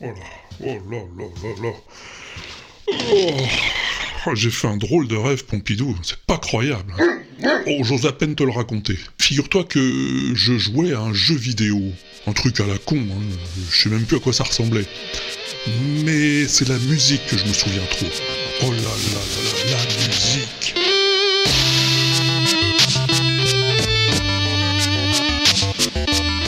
Oh là, oh là là là là. Oh, J'ai fait un drôle de rêve, Pompidou, c'est pas croyable. hein. Oh, j'ose à peine te le raconter. Figure-toi que je jouais à un jeu vidéo. Un truc à la con, hein. je sais même plus à quoi ça ressemblait. Mais c'est la musique que je me souviens trop. Oh là là là là, la musique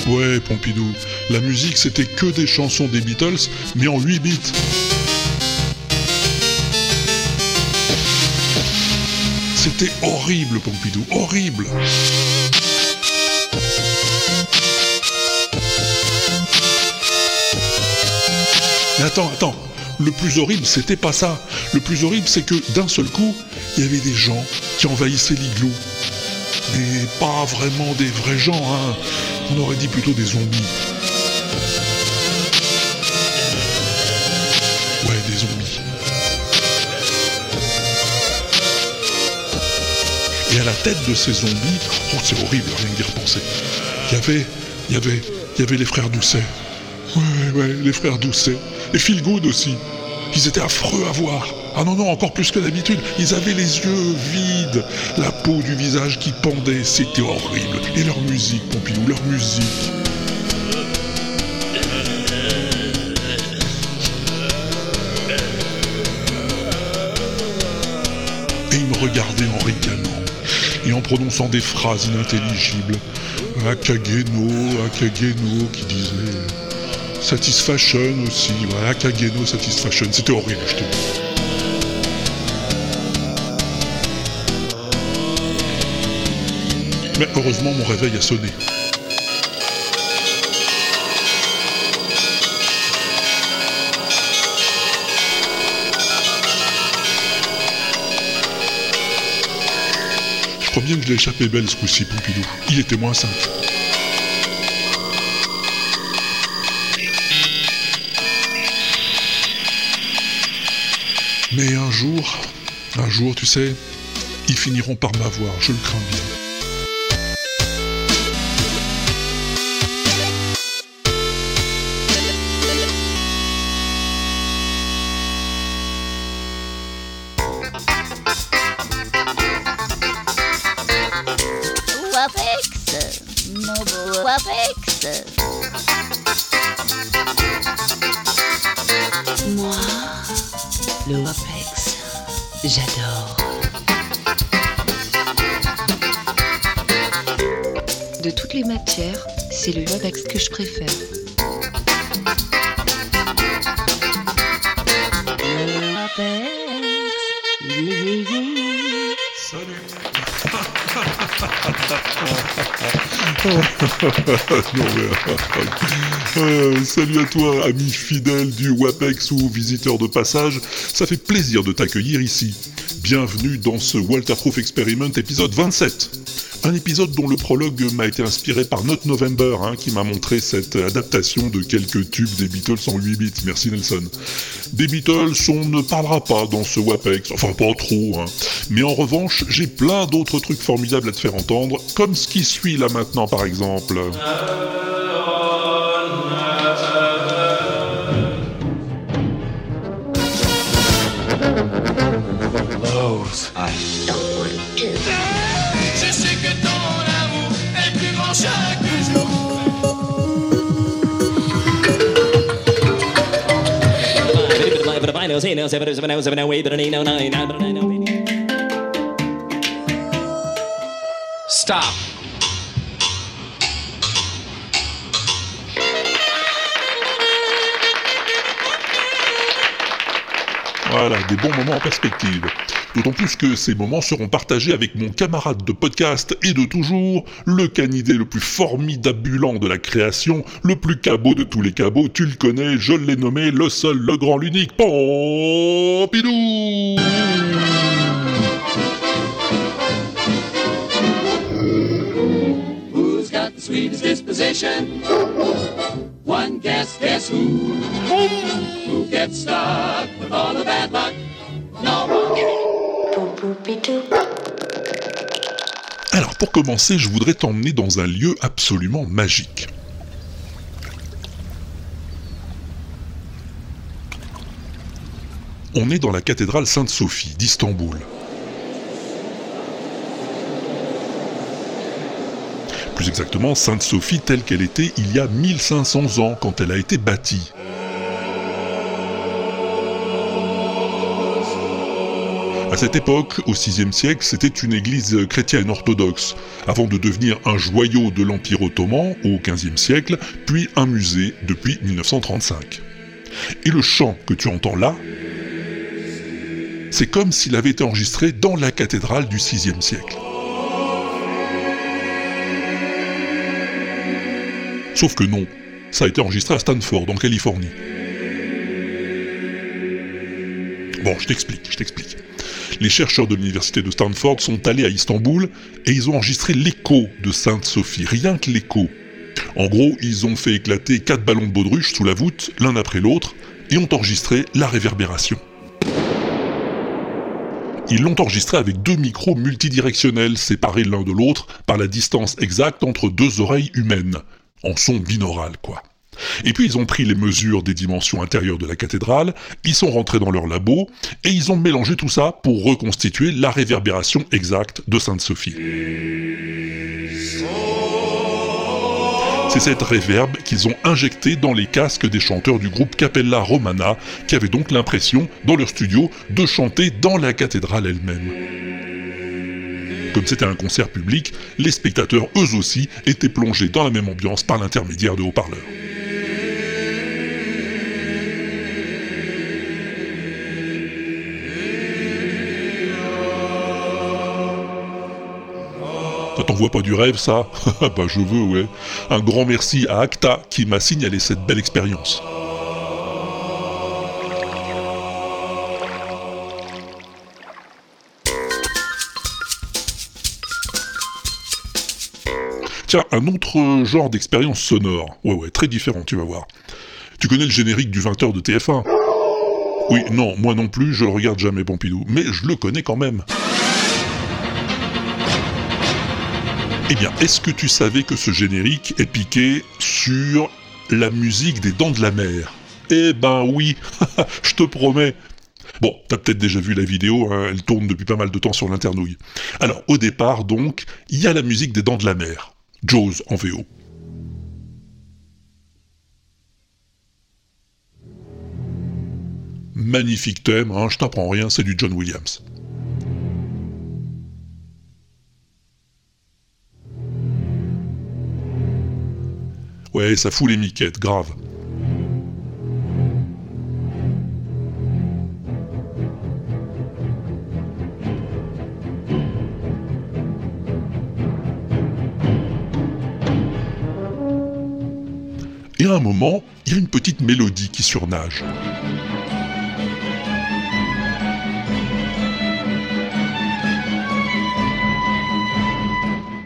Ouais, Pompidou, la musique c'était que des chansons des Beatles, mais en 8 bits. C'était horrible, Pompidou, horrible. Mais attends, attends, le plus horrible, c'était pas ça. Le plus horrible, c'est que d'un seul coup, il y avait des gens qui envahissaient l'igloo. Mais pas vraiment des vrais gens, hein. On aurait dit plutôt des zombies. Ouais, des zombies. Et à la tête de ces zombies, oh c'est horrible rien que d'y repenser. Il y avait, il y avait, il y avait les frères Doucet. Ouais, ouais, les frères Doucet. Et Phil Good aussi. Ils étaient affreux à voir. Ah non, non, encore plus que d'habitude. Ils avaient les yeux vides, la peau du visage qui pendait. C'était horrible. Et leur musique, Pompidou, leur musique. Et ils me regardaient en ricanant et en prononçant des phrases inintelligibles. Akageno, Akageno, qui disait Satisfaction aussi, Akageno, Satisfaction. C'était horrible, je te dis. Mais heureusement, mon réveil a sonné. Je crois bien que je l'ai échappé belle ce coup-ci, Pompidou. Il était moins 5. Mais un jour, un jour, tu sais, ils finiront par m'avoir, je le crains bien. Que je préfère. Euh, salut à toi, ami fidèle du WAPEX ou visiteur de passage. Ça fait plaisir de t'accueillir ici. Bienvenue dans ce Walter Proof Experiment épisode 27. Un épisode dont le prologue m'a été inspiré par Not November, hein, qui m'a montré cette adaptation de quelques tubes des Beatles en 8 bits. Merci Nelson. Des Beatles, on ne parlera pas dans ce WAPEX, enfin pas trop, hein. Mais en revanche, j'ai plein d'autres trucs formidables à te faire entendre, comme ce qui suit là maintenant par exemple. Je Stop. Voilà, des bons moments en perspective. D'autant plus que ces moments seront partagés avec mon camarade de podcast et de toujours, le canidé le plus formidabulant de la création, le plus cabot de tous les cabots, tu le connais, je l'ai nommé le seul, le grand, l'unique, Pompidou Who's got the sweetest disposition? One guess, guess who? Who gets stuck with all the bad luck? Pour commencer, je voudrais t'emmener dans un lieu absolument magique. On est dans la cathédrale Sainte-Sophie d'Istanbul. Plus exactement, Sainte-Sophie telle qu'elle était il y a 1500 ans quand elle a été bâtie. À cette époque, au VIe siècle, c'était une église chrétienne orthodoxe, avant de devenir un joyau de l'Empire ottoman au XVe siècle, puis un musée depuis 1935. Et le chant que tu entends là, c'est comme s'il avait été enregistré dans la cathédrale du VIe siècle. Sauf que non, ça a été enregistré à Stanford, en Californie. Bon, je t'explique, je t'explique les chercheurs de l'université de Stanford sont allés à Istanbul et ils ont enregistré l'écho de Sainte-Sophie, rien que l'écho. En gros, ils ont fait éclater quatre ballons de baudruche sous la voûte, l'un après l'autre, et ont enregistré la réverbération. Ils l'ont enregistré avec deux micros multidirectionnels séparés l'un de l'autre par la distance exacte entre deux oreilles humaines, en son binaural quoi. Et puis ils ont pris les mesures des dimensions intérieures de la cathédrale, ils sont rentrés dans leur labo, et ils ont mélangé tout ça pour reconstituer la réverbération exacte de Sainte-Sophie. C'est cette réverbe qu'ils ont injectée dans les casques des chanteurs du groupe Capella Romana, qui avaient donc l'impression, dans leur studio, de chanter dans la cathédrale elle-même. Comme c'était un concert public, les spectateurs, eux aussi, étaient plongés dans la même ambiance par l'intermédiaire de haut-parleurs. T'envoie pas du rêve, ça? Bah je veux, ouais. Un grand merci à Acta qui m'a signalé cette belle expérience. Tiens, un autre genre d'expérience sonore. Ouais, ouais, très différent, tu vas voir. Tu connais le générique du 20h de TF1 Oui, non, moi non plus, je le regarde jamais, Pompidou, mais je le connais quand même. Eh bien, est-ce que tu savais que ce générique est piqué sur la musique des Dents de la Mer? Eh ben oui, je te promets. Bon, t'as peut-être déjà vu la vidéo, hein, elle tourne depuis pas mal de temps sur l'internouille. Alors, au départ, donc, il y a la musique des Dents de la Mer, Jaws en VO. Magnifique thème, hein, je t'apprends rien, c'est du John Williams. Ouais, ça fout les miquettes, grave. Et à un moment, il y a une petite mélodie qui surnage.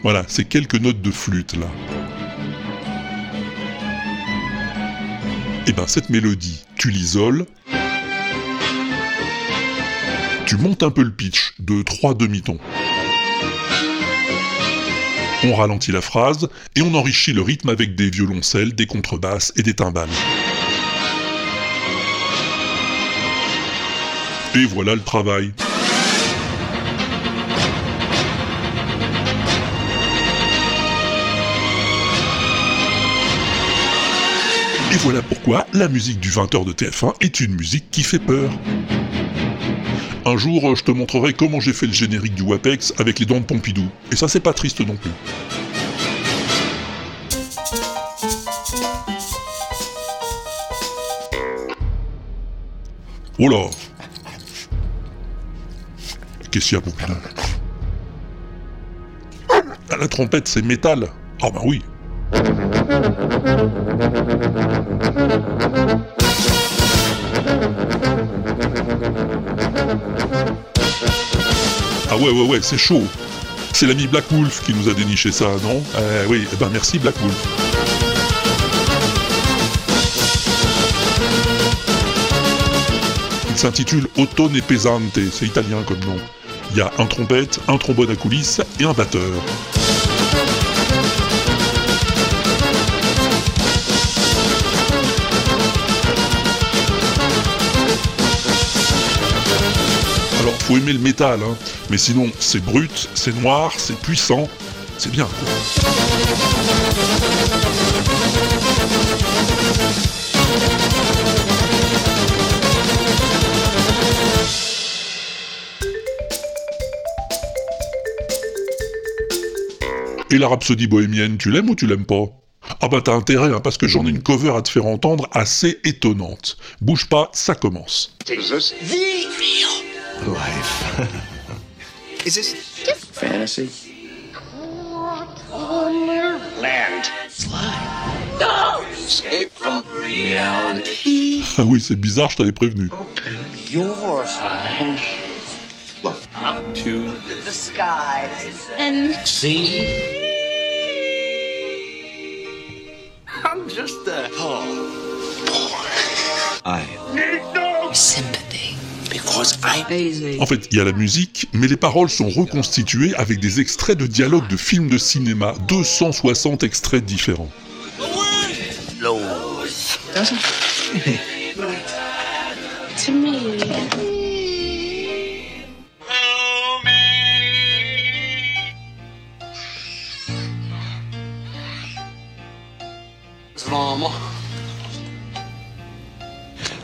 Voilà, c'est quelques notes de flûte là. Et eh ben cette mélodie, tu l'isoles, tu montes un peu le pitch de 3 demi-tons. On ralentit la phrase et on enrichit le rythme avec des violoncelles, des contrebasses et des timbales. Et voilà le travail. Voilà pourquoi la musique du 20h de TF1 est une musique qui fait peur. Un jour, je te montrerai comment j'ai fait le générique du WAPEX avec les dents de Pompidou. Et ça, c'est pas triste non plus. Oh là Qu'est-ce qu'il y a, Pompidou? Ah, La trompette, c'est métal Ah bah oui ouais, ouais, ouais, c'est chaud. C'est l'ami Black Wolf qui nous a déniché ça, non euh, Oui, eh ben merci Black Wolf. Il s'intitule Ottone Pesante, c'est italien comme nom. Il y a un trompette, un trombone à coulisses et un batteur. Faut aimer le métal, hein. mais sinon c'est brut, c'est noir, c'est puissant, c'est bien. Et la rhapsodie bohémienne, tu l'aimes ou tu l'aimes pas? Ah bah t'as intérêt, hein, parce que j'en ai une cover à te faire entendre assez étonnante. Bouge pas, ça commence. Is this the real life? Is this just fantasy? Land. Slide. No! Escape from reality. Ah oui, c'est bizarre, je t'avais prévenu. Open your eyes. Look up to the skies And see. I'm just a oh boy. I need no Sympathy. En fait, il y a la musique, mais les paroles sont reconstituées avec des extraits de dialogues de films de cinéma, 260 extraits différents.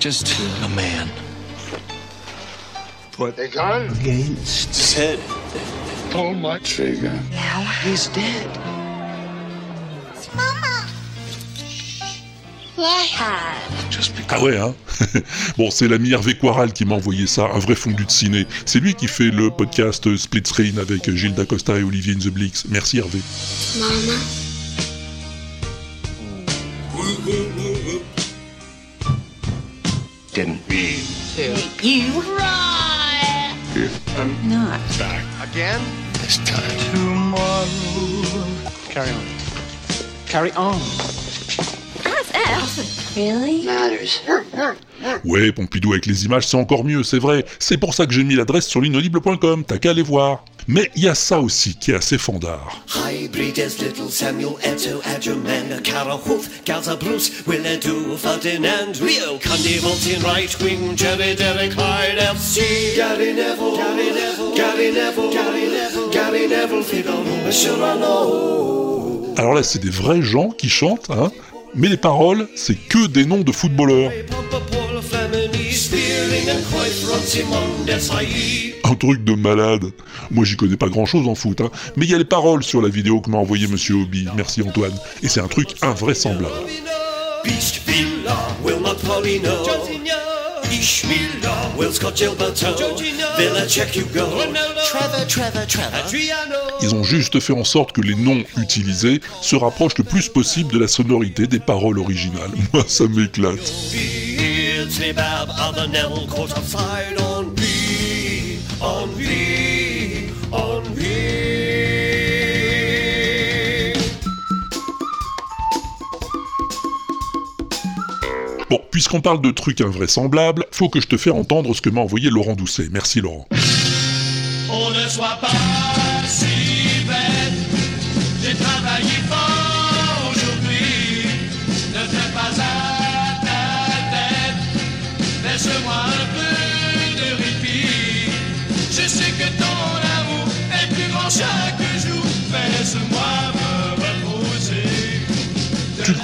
Just a man. Put a gun against his head. Pull my trigger. Now he's dead. Mama. Why? Just Ah because. ouais, hein Bon, c'est l'ami Hervé Quaral qui m'a envoyé ça, un vrai fondu de ciné. C'est lui qui fait le podcast Split Screen avec Gilles Dacosta et Olivier in the Blix. Merci Hervé. Mama. Didn't mean. You. Right. Not. Back again. This time. Tomorrow. Carry on. Carry on. How's that? Really? Matters. Ouais, Pompidou avec les images, c'est encore mieux, c'est vrai. C'est pour ça que j'ai mis l'adresse sur l'inaudible.com, t'as qu'à aller voir. Mais il y a ça aussi qui est assez fandard. Alors là, c'est des vrais gens qui chantent, hein, mais les paroles, c'est que des noms de footballeurs. Un truc de malade. Moi, j'y connais pas grand chose en foot, hein, mais il y a les paroles sur la vidéo que m'a envoyé Monsieur Hobby. Merci Antoine. Et c'est un truc invraisemblable. Ils ont juste fait en sorte que les noms utilisés se rapprochent le plus possible de la sonorité des paroles originales. Moi, ça m'éclate. Beardsley Bab, other Neville, caught offside on me, on me, on me. Bon, puisqu'on parle de trucs invraisemblables, faut que je te fasse entendre ce que m'a envoyé Laurent Doucet. Merci Laurent. On ne soit pas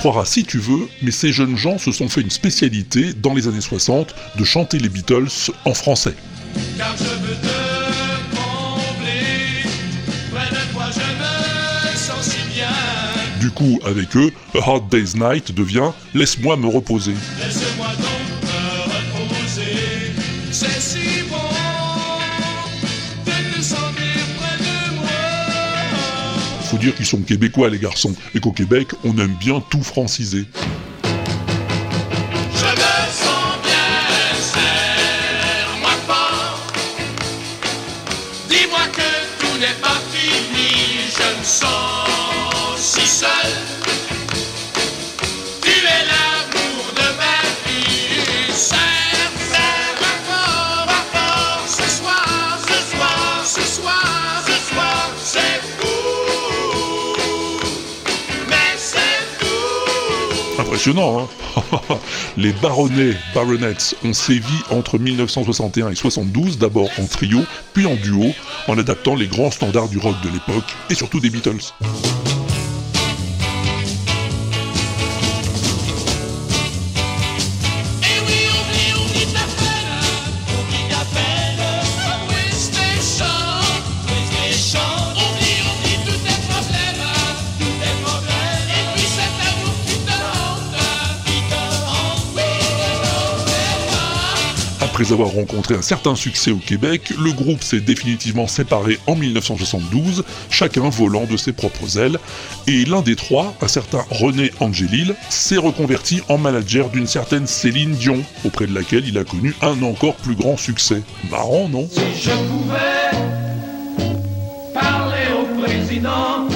croiras si tu veux, mais ces jeunes gens se sont fait une spécialité dans les années 60 de chanter les Beatles en français. Car je veux te combler. Près de toi, je me sens si bien. Du coup, avec eux, A Hard Day's Night devient Laisse-moi me reposer. Faut dire qu'ils sont québécois les garçons, et qu'au Québec, on aime bien tout franciser. Hein Les baronnets, baronets, ont sévi entre 1961 et 72, d'abord en trio, puis en duo, en adaptant les grands standards du rock de l'époque, et surtout des Beatles. Après avoir rencontré un certain succès au Québec, le groupe s'est définitivement séparé en 1972, chacun volant de ses propres ailes, et l'un des trois, un certain René Angélil, s'est reconverti en manager d'une certaine Céline Dion, auprès de laquelle il a connu un encore plus grand succès. Marrant, non? Si je pouvais parler au président,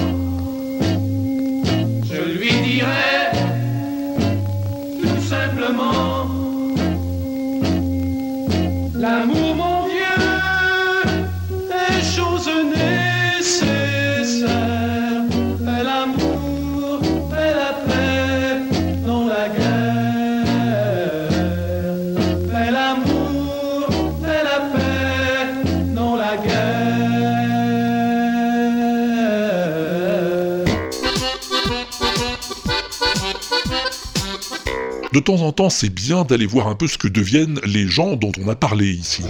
De temps en temps, c'est bien d'aller voir un peu ce que deviennent les gens dont on a parlé ici.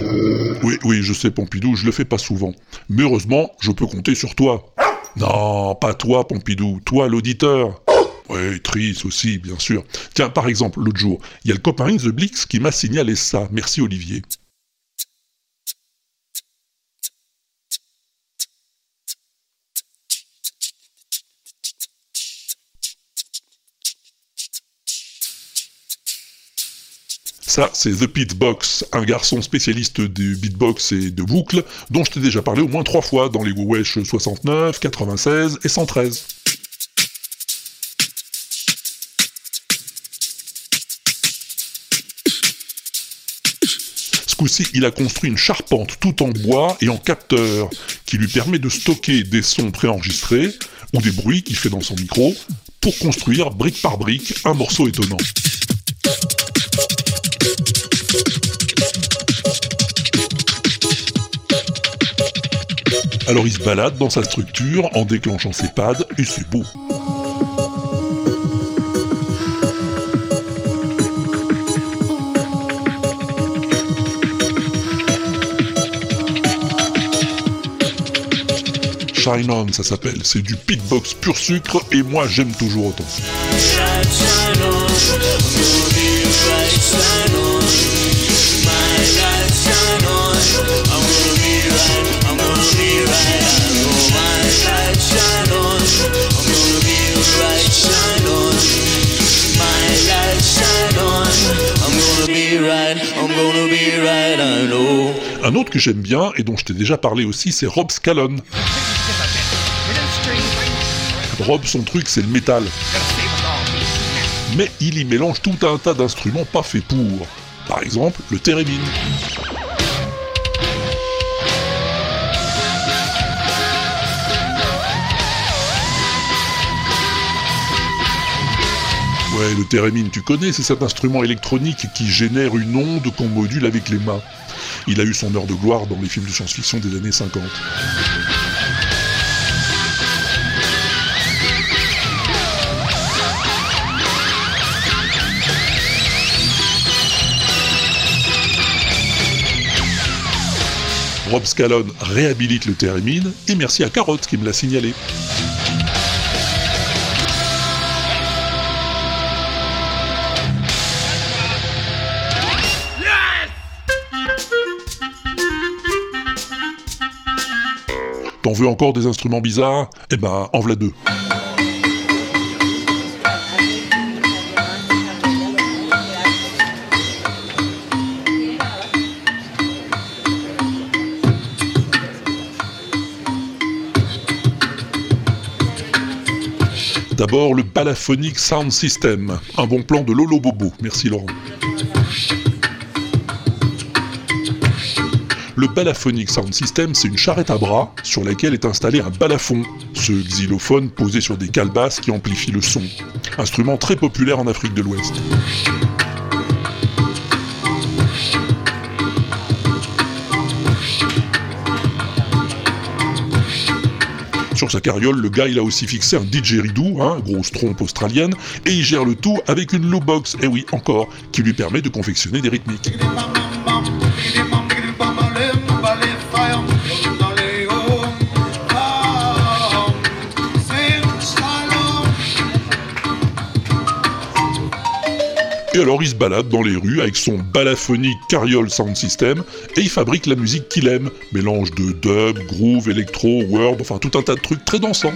Oui, oui, je sais, Pompidou, je le fais pas souvent. Mais heureusement, je peux compter sur toi. Non, pas toi, Pompidou, toi, l'auditeur. Oui, triste aussi, bien sûr. Tiens, par exemple, l'autre jour, il y a le copain The Blix qui m'a signalé ça. Merci, Olivier. Ça, c'est The Beatbox, un garçon spécialiste du beatbox et de boucles, dont je t'ai déjà parlé au moins trois fois dans les Wesh 69, 96 et 113. Ce coup-ci, il a construit une charpente tout en bois et en capteur, qui lui permet de stocker des sons préenregistrés, ou des bruits qu'il fait dans son micro, pour construire brique par brique un morceau étonnant. Alors il se balade dans sa structure en déclenchant ses pads et c'est beau. Shine On, ça s'appelle. C'est du beatbox pur sucre et moi j'aime toujours autant. Un autre que j'aime bien et dont je t'ai déjà parlé aussi, c'est Rob Scallon. Rob, son truc, c'est le métal. Mais il y mélange tout un tas d'instruments pas faits pour. Par exemple, le thérémine. Ouais, le thérémine, tu connais, c'est cet instrument électronique qui génère une onde qu'on module avec les mains. Il a eu son heure de gloire dans les films de science-fiction des années 50. Rob Scallon réhabilite le thérémine et merci à Carotte qui me l'a signalé. T'en veux encore des instruments bizarres Eh ben, en voilà deux. D'abord, le Balaphonic Sound System. Un bon plan de Lolo Bobo. Merci Laurent. Le Balaphonic Sound System, c'est une charrette à bras sur laquelle est installé un balafon, ce xylophone posé sur des calebasses qui amplifie le son. Instrument très populaire en Afrique de l'Ouest. Sur sa carriole, le gars il a aussi fixé un didgeridoo, hein, grosse trompe australienne, et il gère le tout avec une low et oui encore, qui lui permet de confectionner des rythmiques. Et alors il se balade dans les rues avec son balaphonique Carriole Sound System et il fabrique la musique qu'il aime, mélange de dub, groove, électro, world, enfin tout un tas de trucs très dansants.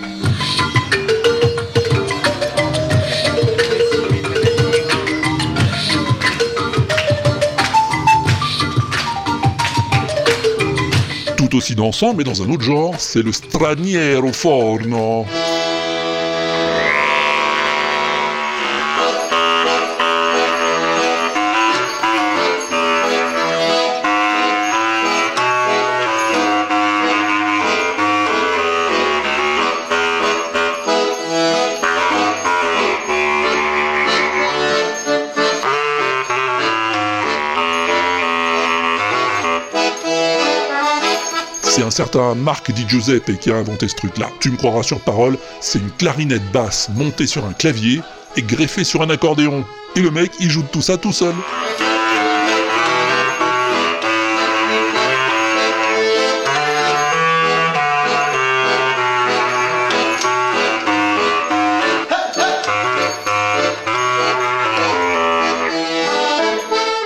Tout aussi dansant, mais dans un autre genre, c'est le straniero forno. Certain Marc Di Giuseppe qui a inventé ce truc-là. Tu me croiras sur parole, c'est une clarinette basse montée sur un clavier et greffée sur un accordéon. Et le mec, il joue tout ça tout seul.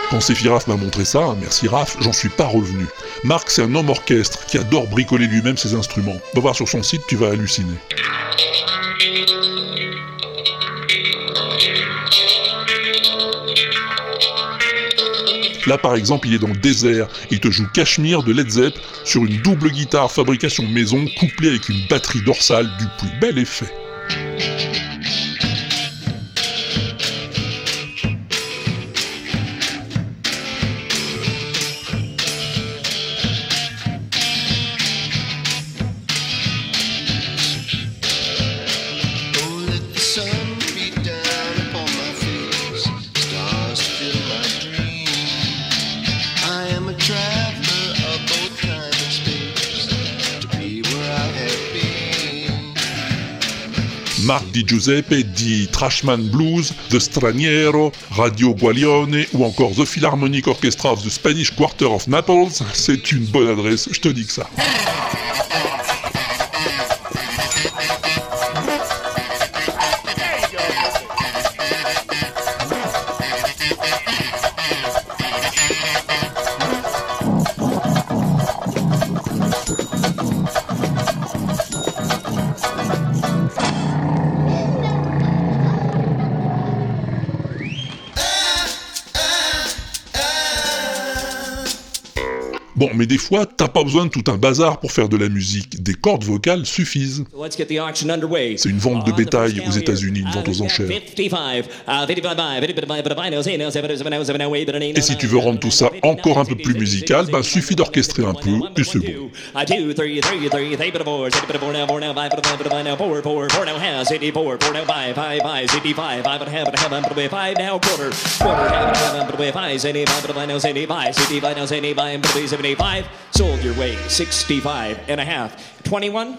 Quand Séphiraf m'a montré ça, merci Raph, j'en suis pas revenu. Marc, c'est un homme orchestre qui adore bricoler lui-même ses instruments. Va voir sur son site, tu vas halluciner. Là, par exemple, il est dans le désert. Il te joue Cachemire de Led Zepp sur une double guitare fabrication maison couplée avec une batterie dorsale du plus bel effet. Marc Di Giuseppe dit Trashman Blues, The Straniero, Radio Guaglione ou encore The Philharmonic Orchestra of the Spanish Quarter of Naples, c'est une bonne adresse, je te dis que ça. Mais des fois, t'as pas besoin de tout un bazar pour faire de la musique. Des cordes vocales suffisent. C'est une vente de bétail aux États-Unis, une vente aux enchères. Et si tu veux rendre tout ça encore un peu plus musical, ben suffit d'orchestrer un peu et c'est bon. Sold your way, 65 and a half. 21?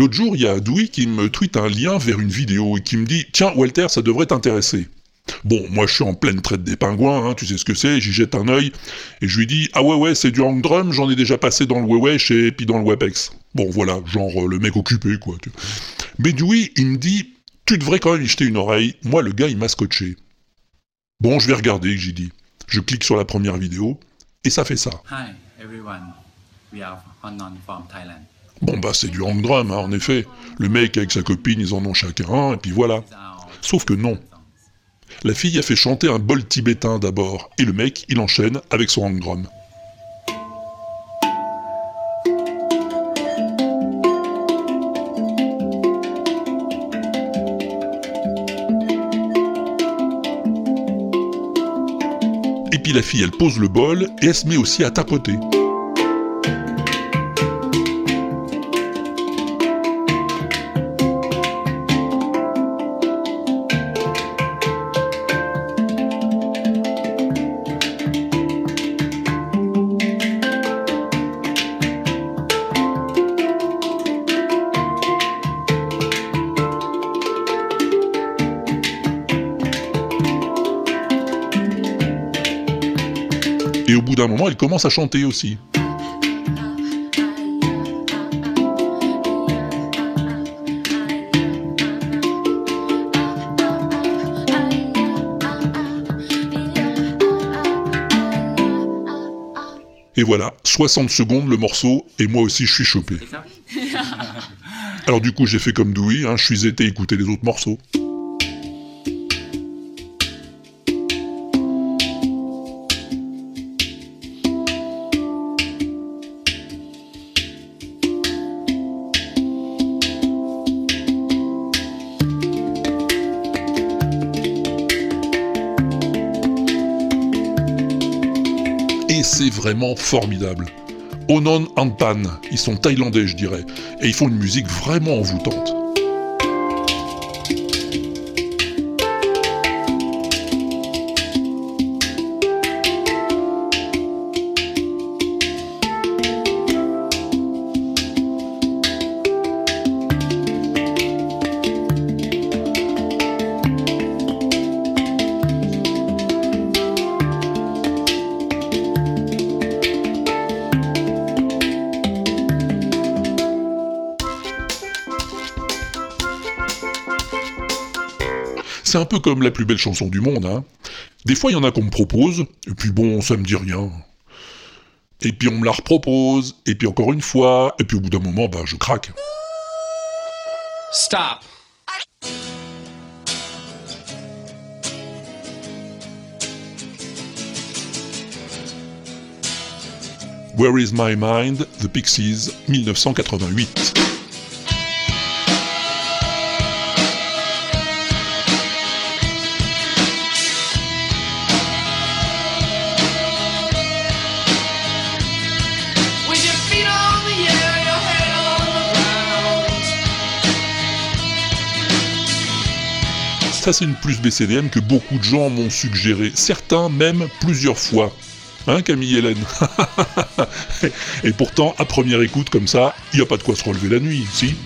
L'autre jour, il y a Adoui qui me tweet un lien vers une vidéo et qui me dit Tiens, Walter, ça devrait t'intéresser. Bon, moi je suis en pleine traite des pingouins, hein, tu sais ce que c'est, j'y jette un œil, et je lui dis Ah ouais, ouais, c'est du hang drum, j'en ai déjà passé dans le Wewesh et puis dans le Webex. Bon, voilà, genre euh, le mec occupé, quoi. Mais Dewey, il me dit Tu devrais quand même y jeter une oreille. Moi, le gars, il m'a scotché. Bon, je vais regarder, j'ai dit. Je clique sur la première vidéo, Et ça fait ça. Hi everyone, we are Thailand. Bon bah c'est du hang drum, hein, en effet. Le mec avec sa copine, ils en ont chacun un, et puis voilà. Sauf que non. La fille a fait chanter un bol tibétain d'abord, et le mec, il enchaîne avec son hang drum. Et puis la fille, elle pose le bol, et elle se met aussi à tapoter. D'un moment, elle commence à chanter aussi. Et voilà, 60 secondes le morceau, et moi aussi je suis chopé. Alors du coup j'ai fait comme Dewey, hein, je suis été écouter les autres morceaux. C'est vraiment formidable. Onon Anpan, ils sont thaïlandais je dirais, et ils font une musique vraiment envoûtante. Peu comme la plus belle chanson du monde, hein. Des fois, il y en a qu'on me propose, et puis bon, ça me dit rien. Et puis on me la repropose, et puis encore une fois, et puis au bout d'un moment, bah, je craque. Stop. Where is my mind? The Pixies, 1988. C'est une plus BCDM que beaucoup de gens m'ont suggéré, certains même plusieurs fois. Hein, Camille Hélène Et pourtant, à première écoute comme ça, il n'y a pas de quoi se relever la nuit, si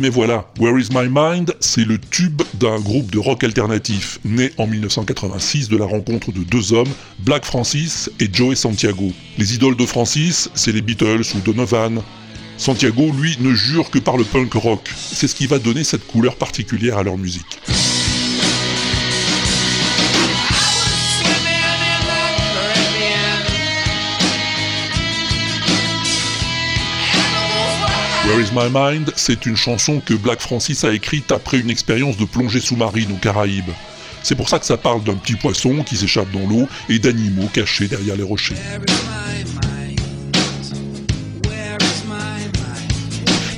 mais voilà, Where is My Mind, c'est le tube d'un groupe de rock alternatif, né en 1986 de la rencontre de deux hommes, Black Francis et Joey Santiago. Les idoles de Francis, c'est les Beatles ou Donovan. Santiago, lui, ne jure que par le punk rock. C'est ce qui va donner cette couleur particulière à leur musique. Where is My Mind, c'est une chanson que Black Francis a écrite après une expérience de plongée sous-marine aux Caraïbes. C'est pour ça que ça parle d'un petit poisson qui s'échappe dans l'eau et d'animaux cachés derrière les rochers.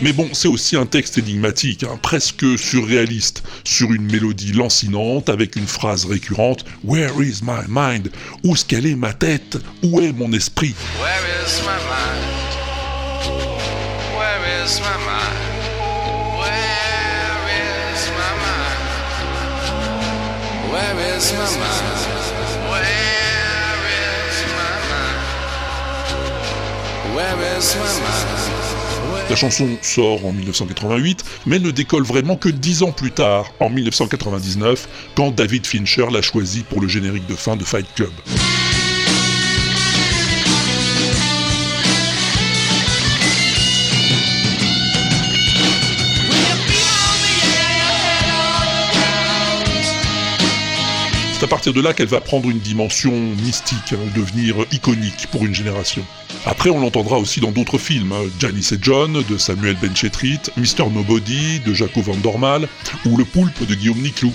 Mais bon, c'est aussi un texte énigmatique, hein, presque surréaliste, sur une mélodie lancinante avec une phrase récurrente Where is my mind? Où est-ce qu'elle est ma tête? Où est mon esprit? Where is my mind? La chanson sort en 1988, mais ne décolle vraiment que dix ans plus tard, en 1999, quand David Fincher l'a choisie pour le générique de fin de Fight Club. Partir de là qu'elle va prendre une dimension mystique, hein, devenir iconique pour une génération. Après, on l'entendra aussi dans d'autres films, hein, Janice et John de Samuel Benchetrit, Mr. Nobody de Jaco Van Dormal, ou Le Poulpe de Guillaume Niclou.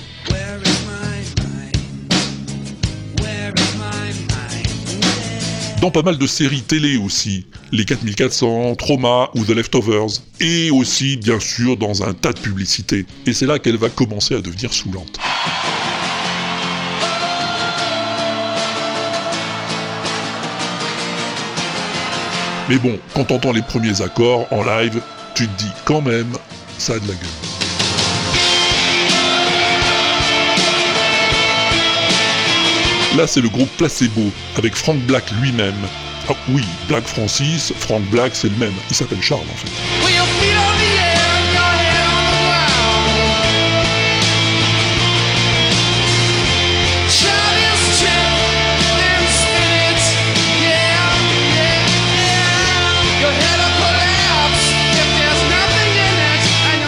Dans pas mal de séries télé aussi, Les 4400, Trauma ou The Leftovers, et aussi bien sûr dans un tas de publicités. Et c'est là qu'elle va commencer à devenir saoulante. Mais bon, quand t'entends les premiers accords en live, tu te dis quand même, ça a de la gueule. Là, c'est le groupe Placebo, avec Frank Black lui-même. Ah oui, Black Francis, Frank Black, c'est le même. Il s'appelle Charles en fait.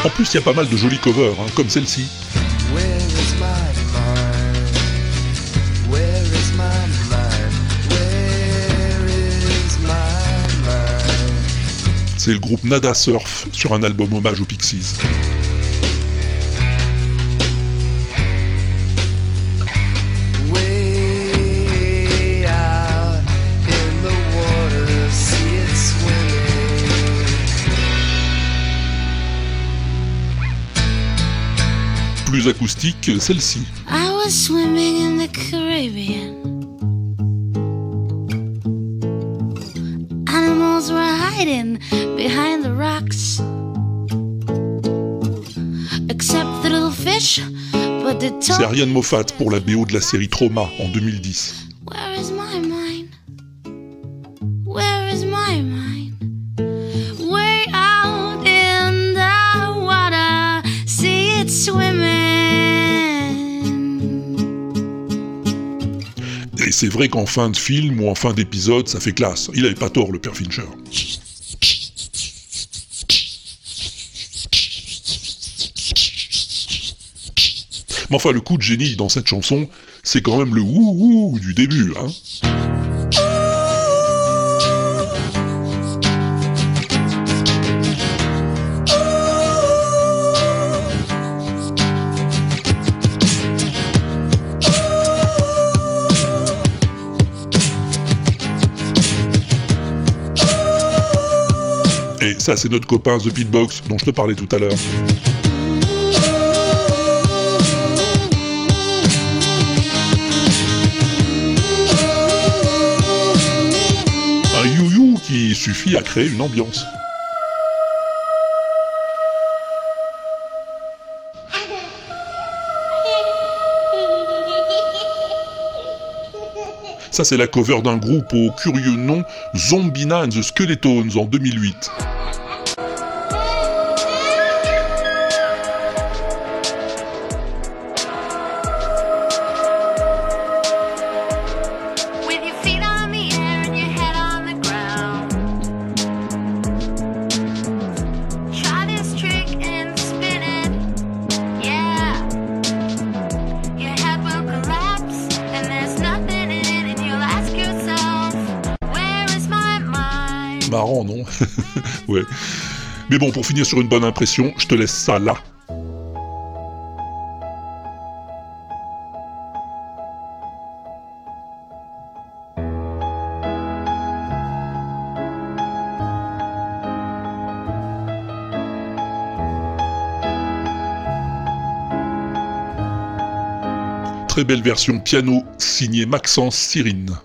En plus, il y a pas mal de jolis covers, hein, comme celle-ci. C'est le groupe Nada Surf sur un album hommage aux Pixies. Plus acoustique, celle-ci. I was swimming in the Caribbean. Animals were hiding behind the rocks. Except the little fish, but the C'est. Ariane Moffat pour la BO de la série Trauma en 2010. C'est vrai qu'en fin de film ou en fin d'épisode, ça fait classe. Il avait pas tort, le père Fincher. Mais enfin, le coup de génie dans cette chanson, c'est quand même le ouh du début, hein. C'est notre copain The Beatbox dont je te parlais tout à l'heure. Un you-you qui suffit à créer une ambiance. Ça, c'est la cover d'un groupe au curieux nom Zombina and the Skeletons en 2008. Mais bon, pour finir sur une bonne impression, je te laisse ça là. Très belle version piano signée Maxence Cyrine.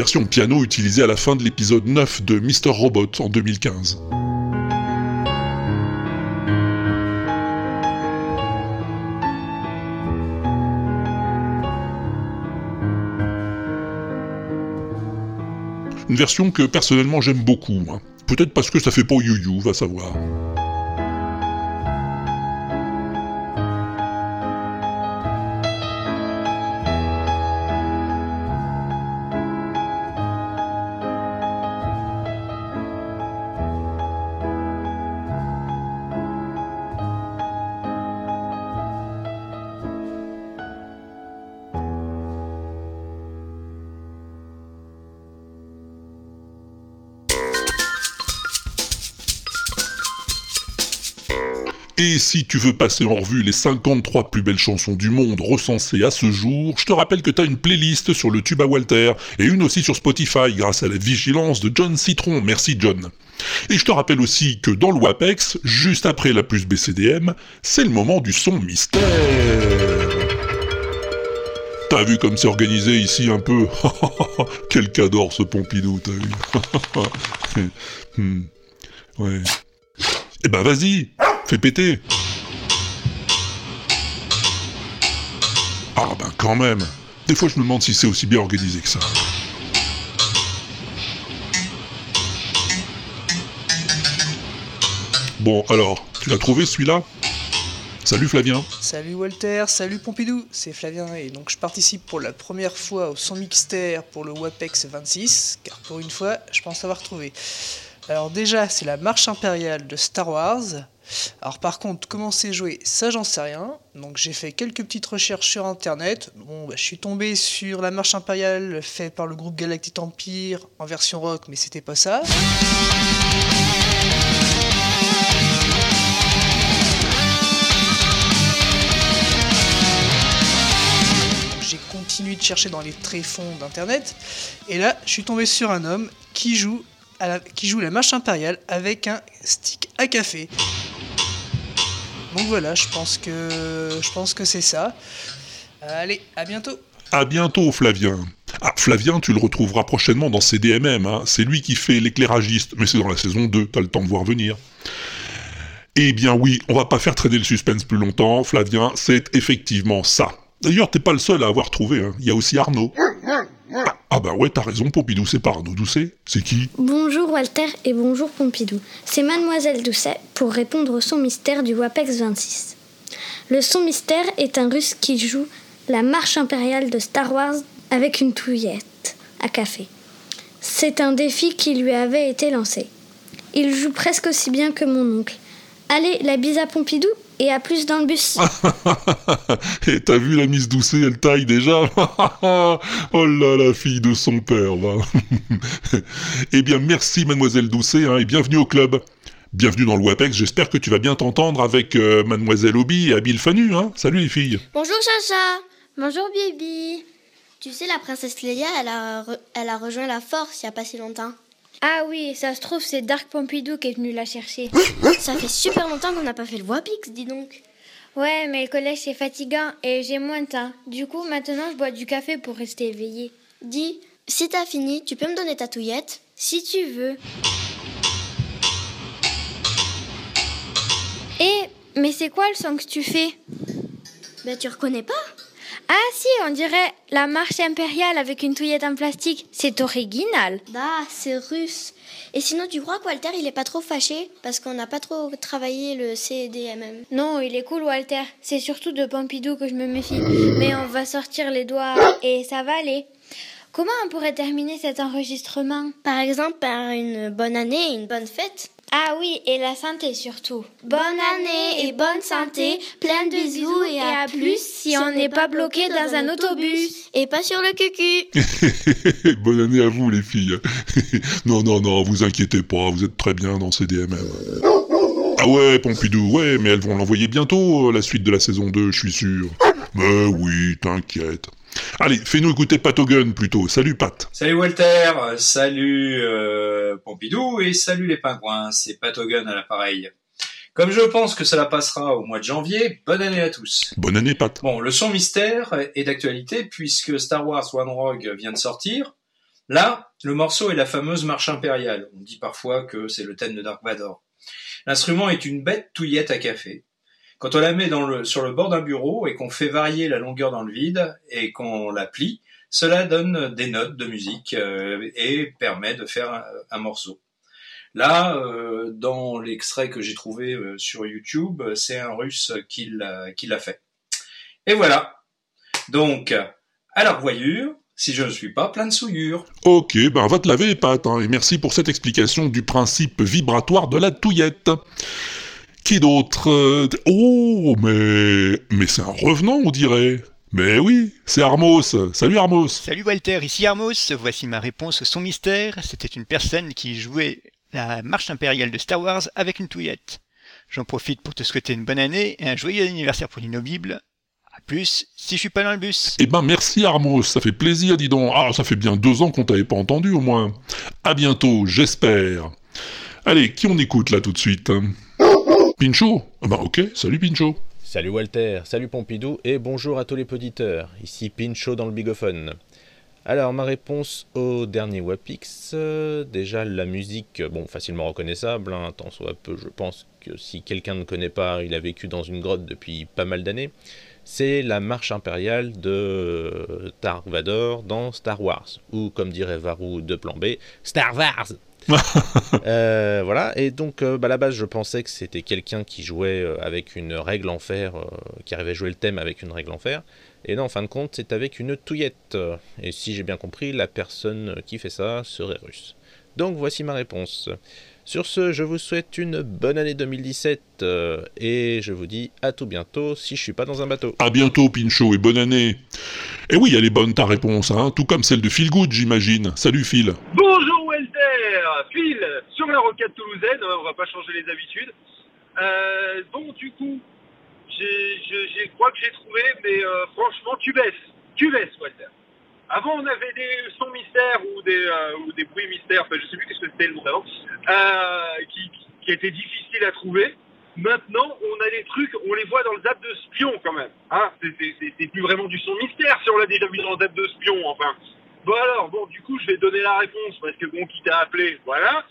Version piano utilisée à la fin de l'épisode 9 de Mr. Robot en 2015. Une version que personnellement j'aime beaucoup. hein. Peut-être parce que ça fait pas you-you, va savoir. Et si tu veux passer en revue les 53 plus belles chansons du monde recensées à ce jour, je te rappelle que t'as une playlist sur le tube à Walter, et une aussi sur Spotify grâce à la vigilance de John Citron. Merci John. Et je te rappelle aussi que dans le WAPEX, juste après la plus BCDM, c'est le moment du son mystère. T'as vu comme c'est organisé ici un peu? Quel cador ce Pompidou, t'as vu? Hmm. Ouais. Eh ben vas-y, fais péter. Ah ben quand même. Des fois je me demande si c'est aussi bien organisé que ça. Bon alors, tu l'as trouvé celui-là? Salut Flavien. Salut Walter, salut Pompidou, c'est Flavien et donc je participe pour la première fois au son mixtaire pour le WAPEX 26, car pour une fois, je pense avoir trouvé. Alors déjà, c'est la marche impériale de Star Wars. Alors par contre, comment c'est joué, ça j'en sais rien. Donc j'ai fait quelques petites recherches sur internet. Bon, bah, je suis tombé sur la marche impériale faite par le groupe Galactic Empire en version rock, mais c'était pas ça. J'ai continué de chercher dans les tréfonds d'internet et là je suis tombé sur un homme qui joue, qui joue la marche impériale avec un stick à café. Donc voilà, je pense que je pense que c'est ça. Allez, à bientôt. À bientôt Flavien. Ah, Flavien, tu le retrouveras prochainement dans CDMM, hein. c'est lui qui fait l'éclairagiste, mais c'est dans la saison 2, t'as le temps de voir venir. Eh bien oui, on va pas faire traîner le suspense plus longtemps, Flavien, c'est effectivement ça. D'ailleurs, t'es pas le seul à avoir trouvé, hein. il y a aussi Arnaud. Ah, ah bah ouais, t'as raison, Pompidou, c'est pas Doucet, c'est qui? Bonjour Walter et bonjour Pompidou. C'est Mademoiselle Doucet pour répondre au son mystère du WAPEX 26. Le son mystère est un russe qui joue la marche impériale de Star Wars avec une touillette à café. C'est un défi qui lui avait été lancé. Il joue presque aussi bien que mon oncle. Allez, la bise à Pompidou? Et à plus dans le bus. Et t'as vu la Miss Doucet, elle taille déjà Oh là, la fille de son père, va Eh bien, merci Mademoiselle Doucet, hein, et bienvenue au club. Bienvenue dans le WAPEX, j'espère que tu vas bien t'entendre avec euh, Mademoiselle Obi et Abil Fanu, hein Salut les filles Bonjour Chacha Bonjour Bibi Tu sais, la princesse Léa, elle a, re- elle a rejoint la force il y a pas si longtemps. Ah oui, ça se trouve, c'est Dark Pompidou qui est venu la chercher. Ça fait super longtemps qu'on n'a pas fait le Wapix, dis donc. Ouais, mais le collège c'est fatigant et j'ai moins de temps. Du coup, maintenant je bois du café pour rester éveillé. Dis, si t'as fini, tu peux me donner ta touillette Si tu veux. Eh, mais c'est quoi le son que tu fais? Ben tu reconnais pas Ah si, on dirait la marche impériale avec une touillette en plastique. C'est original. Ah, c'est russe. Et sinon, tu crois que Walter, il est pas trop fâché Parce qu'on n'a pas trop travaillé le CDMM. Non, il est cool Walter. C'est surtout de Pompidou que je me méfie. Mais on va sortir les doigts et ça va aller. Comment on pourrait terminer cet enregistrement? Par exemple, par une bonne année et une bonne fête. Ah oui, et la santé surtout. Bonne année et bonne santé, plein de bisous et à plus si on n'est pas bloqué dans un autobus. Et pas sur le cucu. Bonne année à vous les filles Non, non, non, vous inquiétez pas, vous êtes très bien dans CDMM. Ah ouais, Pompidou, ouais, mais elles vont l'envoyer bientôt, euh, la suite de la saison 2, je suis sûr. Mais oui, t'inquiète. Allez, fais-nous écouter Pat Hogan plutôt. Salut Pat. Salut Walter, salut euh, Pompidou et salut les pingouins, c'est Pat Hogan à l'appareil. Comme je pense que cela passera au mois de janvier, bonne année à tous. Bonne année Pat. Bon, le son mystère est d'actualité puisque Star Wars One Rogue vient de sortir. Là, le morceau est la fameuse marche impériale. On dit parfois que c'est le thème de Dark Vador. L'instrument est une bête touillette à café. Quand on la met dans le, sur le bord d'un bureau et qu'on fait varier la longueur dans le vide et qu'on la plie, cela donne des notes de musique euh, et permet de faire un, morceau. Là, euh, dans l'extrait que j'ai trouvé euh, sur YouTube, c'est un russe qui l'a fait. Et voilà. Donc, à la revoyure, si je ne suis pas plein de souillure. Ok, ben va te laver Pat, hein, et merci pour cette explication du principe vibratoire de la touillette. Qui d'autre Euh, Oh, mais... Mais c'est un revenant, on dirait. Mais oui, c'est Armos. Salut Armos. Salut Walter, ici Armos. Voici ma réponse au son mystère. C'était une personne qui jouait la marche impériale de Star Wars avec une touillette. J'en profite pour te souhaiter une bonne année et un joyeux anniversaire pour l'inaudible. A plus, si je suis pas dans le bus. Eh ben merci Armos, ça fait plaisir, dis donc. Ah, ça fait bien deux ans qu'on t'avait pas entendu au moins. À bientôt, j'espère. Allez, qui on écoute là tout de suite hein? Pincho Ah bah ok, salut Pincho. Salut Walter, salut Pompidou et bonjour à tous les auditeurs. Ici Pincho dans le bigophone. Alors ma réponse au dernier Wapix, euh, déjà la musique, bon facilement reconnaissable, hein, tant soit peu je pense que si quelqu'un ne connaît pas, il a vécu dans une grotte depuis pas mal d'années, c'est la marche impériale de Dark Vador dans Star Wars, ou comme dirait Varou de plan B, Star Wars Euh, voilà, et donc euh, bah, à la base je pensais que c'était quelqu'un qui jouait euh, avec une règle en fer, euh, qui arrivait à jouer le thème avec une règle en fer, et non en fin de compte c'est avec une touillette. Et si j'ai bien compris, la personne qui fait ça serait russe. Donc voici ma réponse. Sur ce, je vous souhaite une bonne année 2017 euh, et je vous dis à tout bientôt si je suis pas dans un bateau. À bientôt Pincho et bonne année. Et oui, elle est bonne ta réponse, hein, tout comme celle de Phil Good j'imagine. Salut Phil. Bonjour Phil, sur la rocade toulousaine, hein, on va pas changer les habitudes. Euh, bon, du coup, je crois que j'ai trouvé, mais euh, franchement, tu baisses, tu baisses Walter. Avant, on avait des sons mystères ou des, euh, ou des bruits mystères, enfin, je sais plus ce que c'était le nom d'avant, euh, qui, qui étaient difficiles à trouver. Maintenant, on a des trucs, on les voit dans le zap de spion quand même. Hein c'est plus vraiment du son mystère si on l'a déjà vu dans le zap de spion, enfin. Bon alors, bon, du coup, je vais donner la réponse parce que bon, qui t'a appelé, voilà.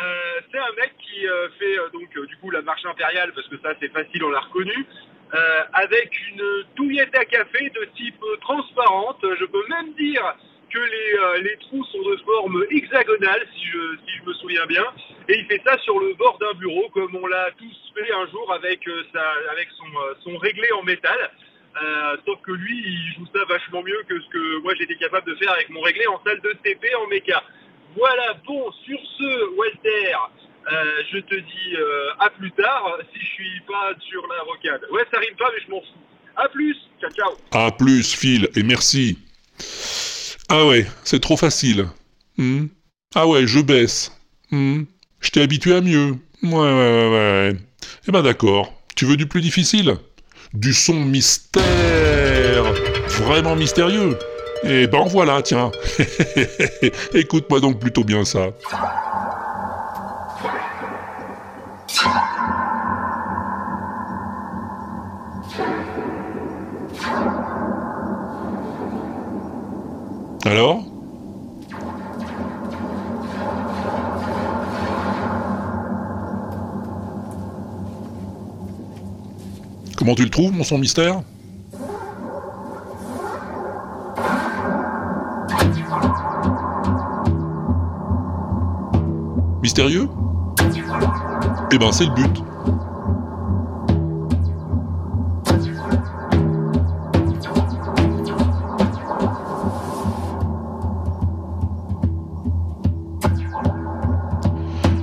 Euh, c'est un mec qui euh, fait euh, donc euh, du coup la marche impériale parce que ça c'est facile, on l'a reconnu, euh, avec une touillette à café de type euh, transparente. Je peux même dire que les, les trous sont de forme hexagonale si je, si je me souviens bien. Et il fait ça sur le bord d'un bureau comme on l'a tous fait un jour avec, sa, avec son, son réglé en métal. Euh, sauf que lui, il joue ça vachement mieux que ce que moi j'étais capable de faire avec mon réglé en salle de TP en méca. Voilà, bon, sur ce, Walter, euh, je te dis euh, à plus tard si je suis pas sur la rocade. Ouais, ça rime pas, mais je m'en fous. À plus, ciao, ciao. À plus Phil et merci. Ah ouais, c'est trop facile. Hmm. Ah ouais, je baisse. Hmm. Je t'ai habitué à mieux. Ouais, ouais, ouais, ouais. Eh ben d'accord. Tu veux du plus difficile? Du son mystère Vraiment mystérieux Eh ben voilà, tiens. Écoute-moi donc plutôt bien ça. Alors? Comment tu le trouves, mon son mystère? Mystérieux? Eh ben, c'est le but.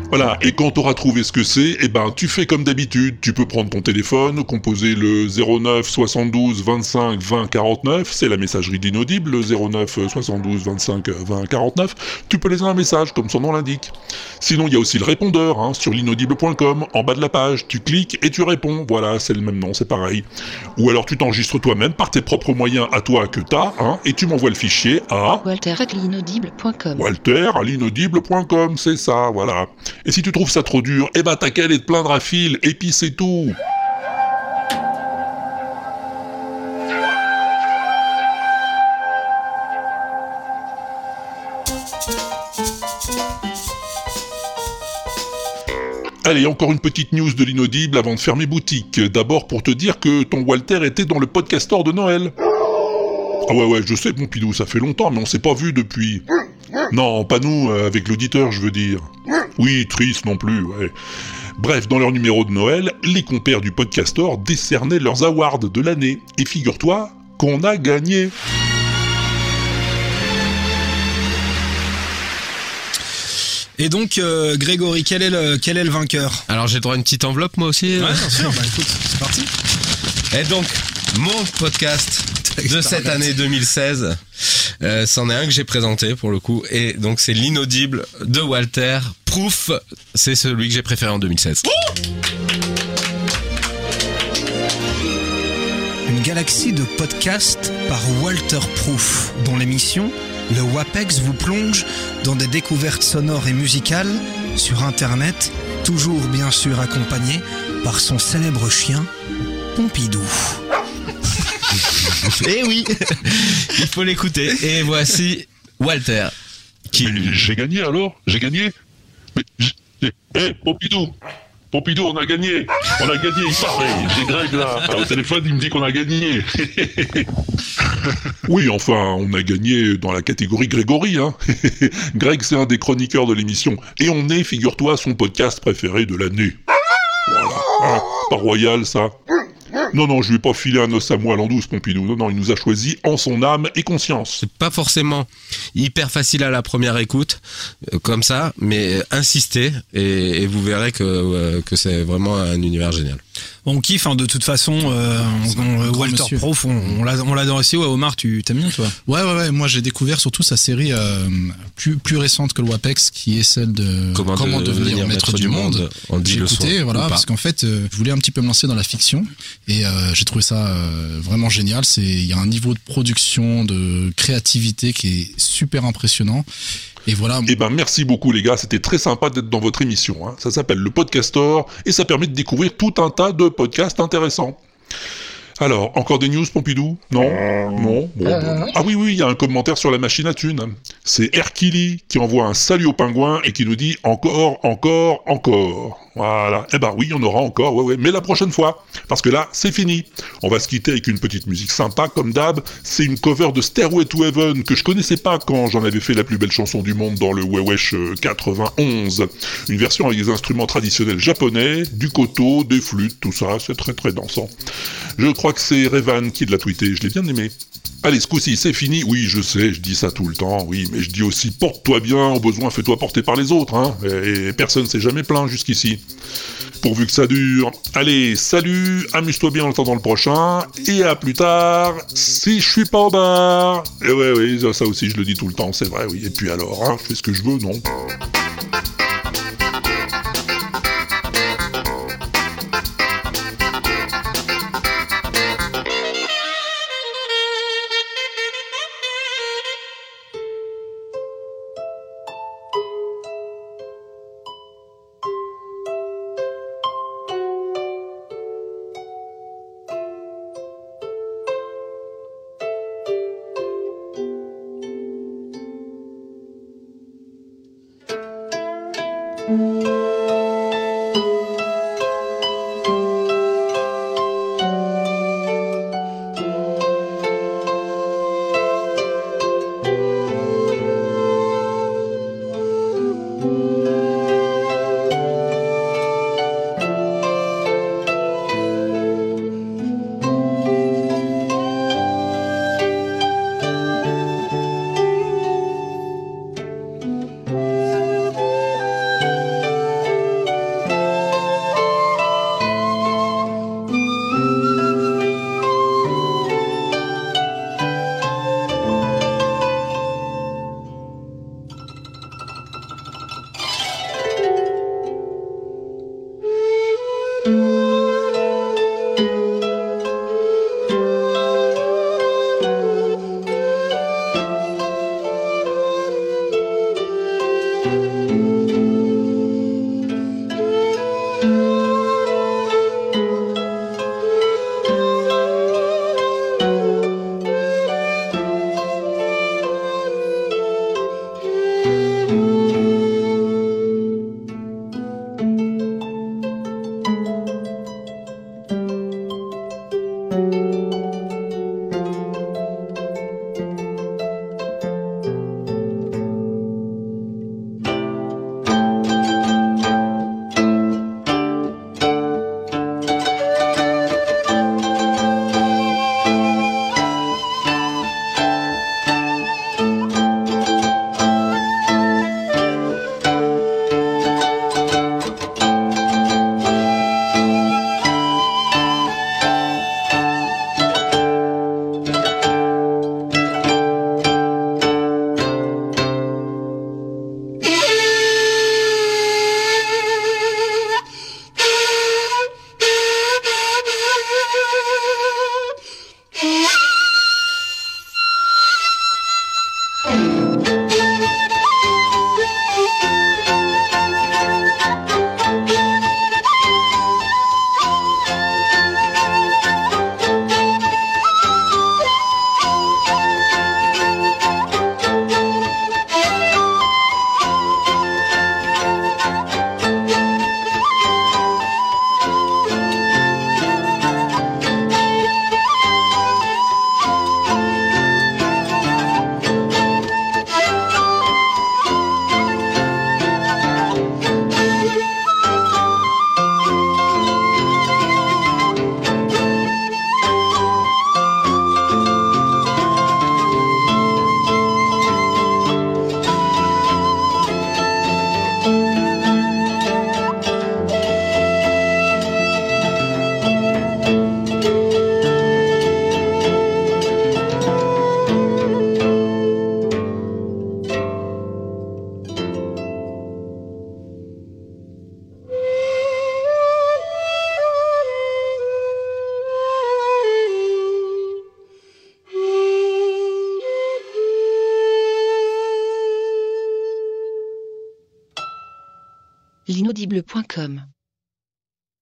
Voilà, et quand t'auras trouvé ce que c'est, eh ben tu fais comme d'habitude, tu peux prendre ton téléphone, composer le 09 72 25 20 49, c'est la messagerie d'inaudible, le 09 72 25 20 49, tu peux laisser un message comme son nom l'indique. Sinon il y a aussi le répondeur, hein, sur l'inaudible.com, en bas de la page, tu cliques et tu réponds, voilà, c'est le même nom, c'est pareil. Ou alors tu t'enregistres toi-même par tes propres moyens à toi que t'as, hein, et tu m'envoies le fichier à... walter.l'inaudible.com. Walter à l'inaudible.com, c'est ça, voilà. Et si tu trouves ça trop dur, eh ben t'as qu'à aller te plaindre à fil, et puis c'est tout. Allez, encore une petite news de l'inaudible avant de fermer boutique. D'abord pour te dire que ton Walter était dans le podcastor de Noël. Ah ouais ouais, je sais Pompidou, ça fait longtemps, mais on s'est pas vu depuis. Non, pas nous, euh, avec l'auditeur, je veux dire. Oui, triste non plus, ouais. Bref, dans leur numéro de Noël, les compères du podcastor décernaient leurs awards de l'année. Et figure-toi qu'on a gagné. Et donc, euh, Grégory, quel est le, quel est le vainqueur? Alors j'ai droit à une petite enveloppe moi aussi. Ouais, bien sûr, bah écoute, c'est parti. Et donc, mon podcast de cette année 2016, euh, c'en est un que j'ai présenté pour le coup. Et donc c'est l'inaudible de Walter. Proof, c'est celui que j'ai préféré en 2016. Une galaxie de podcasts par Walter Proof, dont l'émission, le WAPEX, vous plonge dans des découvertes sonores et musicales sur Internet, toujours bien sûr accompagné par son célèbre chien, Pompidou. Eh oui, il faut l'écouter. Et voici Walter. J'ai gagné alors? J'ai gagné? Eh, Pompidou Pompidou, on a gagné On a gagné, il paraît J'ai Greg là Au téléphone, il me dit qu'on a gagné Oui, enfin, on a gagné dans la catégorie Grégory, hein Greg, c'est un des chroniqueurs de l'émission. Et on est, figure-toi, son podcast préféré de l'année. Voilà. Hein, pas royal, ça non, non, je lui ai pas filé un os à moelle en douce, Pompidou. Non, non, il nous a choisi en son âme et conscience. C'est pas forcément hyper facile à la première écoute, euh, comme ça, mais insistez et, vous verrez que, euh, que c'est vraiment un univers génial. On kiffe, hein, de toute façon, euh, on- on- grand Walter monsieur. Proof, on, on l'a- on l'adore aussi. Ouais, Omar, tu t'aimes bien, toi? Ouais, ouais, ouais. Moi, j'ai découvert surtout sa série euh, plus, plus récente que le WAPEX, qui est celle de Comment de- devenir maître du monde. On dit J'ai le écouté, voilà, parce qu'en fait, euh, je voulais un petit peu me lancer dans la fiction et euh, j'ai trouvé ça euh, vraiment génial. C'est, il y a un niveau de production, de créativité qui est super impressionnant. Et voilà. Eh ben, merci beaucoup, les gars. C'était très sympa d'être dans votre émission. hein. Ça s'appelle le Podcastor et ça permet de découvrir tout un tas de podcasts intéressants. Alors, encore des news, Pompidou? Non? Non? Bon, bon. Ah oui, oui, il y a un commentaire sur la machine à thunes. C'est Erkili qui envoie un salut au pingouin et qui nous dit encore, encore, encore. Voilà. Eh ben oui, on aura encore. Mais la prochaine fois. Parce que là, c'est fini. On va se quitter avec une petite musique sympa, comme d'hab. C'est une cover de Stairway to Heaven que je connaissais pas quand j'en avais fait la plus belle chanson du monde dans le Wewesh euh, 91. Une version avec des instruments traditionnels japonais, du koto, des flûtes, tout ça. C'est très très dansant. Je crois que c'est Revan qui l'a tweeté. Je l'ai bien aimé. Allez, ce coup-ci, c'est fini. Oui, je sais, je dis ça tout le temps, oui, mais je dis aussi porte-toi bien, au besoin fais-toi porter par les autres, hein. Et, personne s'est jamais plaint jusqu'ici. Pourvu que ça dure. Allez, salut, amuse-toi bien en attendant le prochain, et à plus tard, si je suis pas en bar. Et ouais, oui, ça, ça aussi, je le dis tout le temps, c'est vrai, oui. Et puis alors, hein, je fais ce que je veux, non l'inaudible.com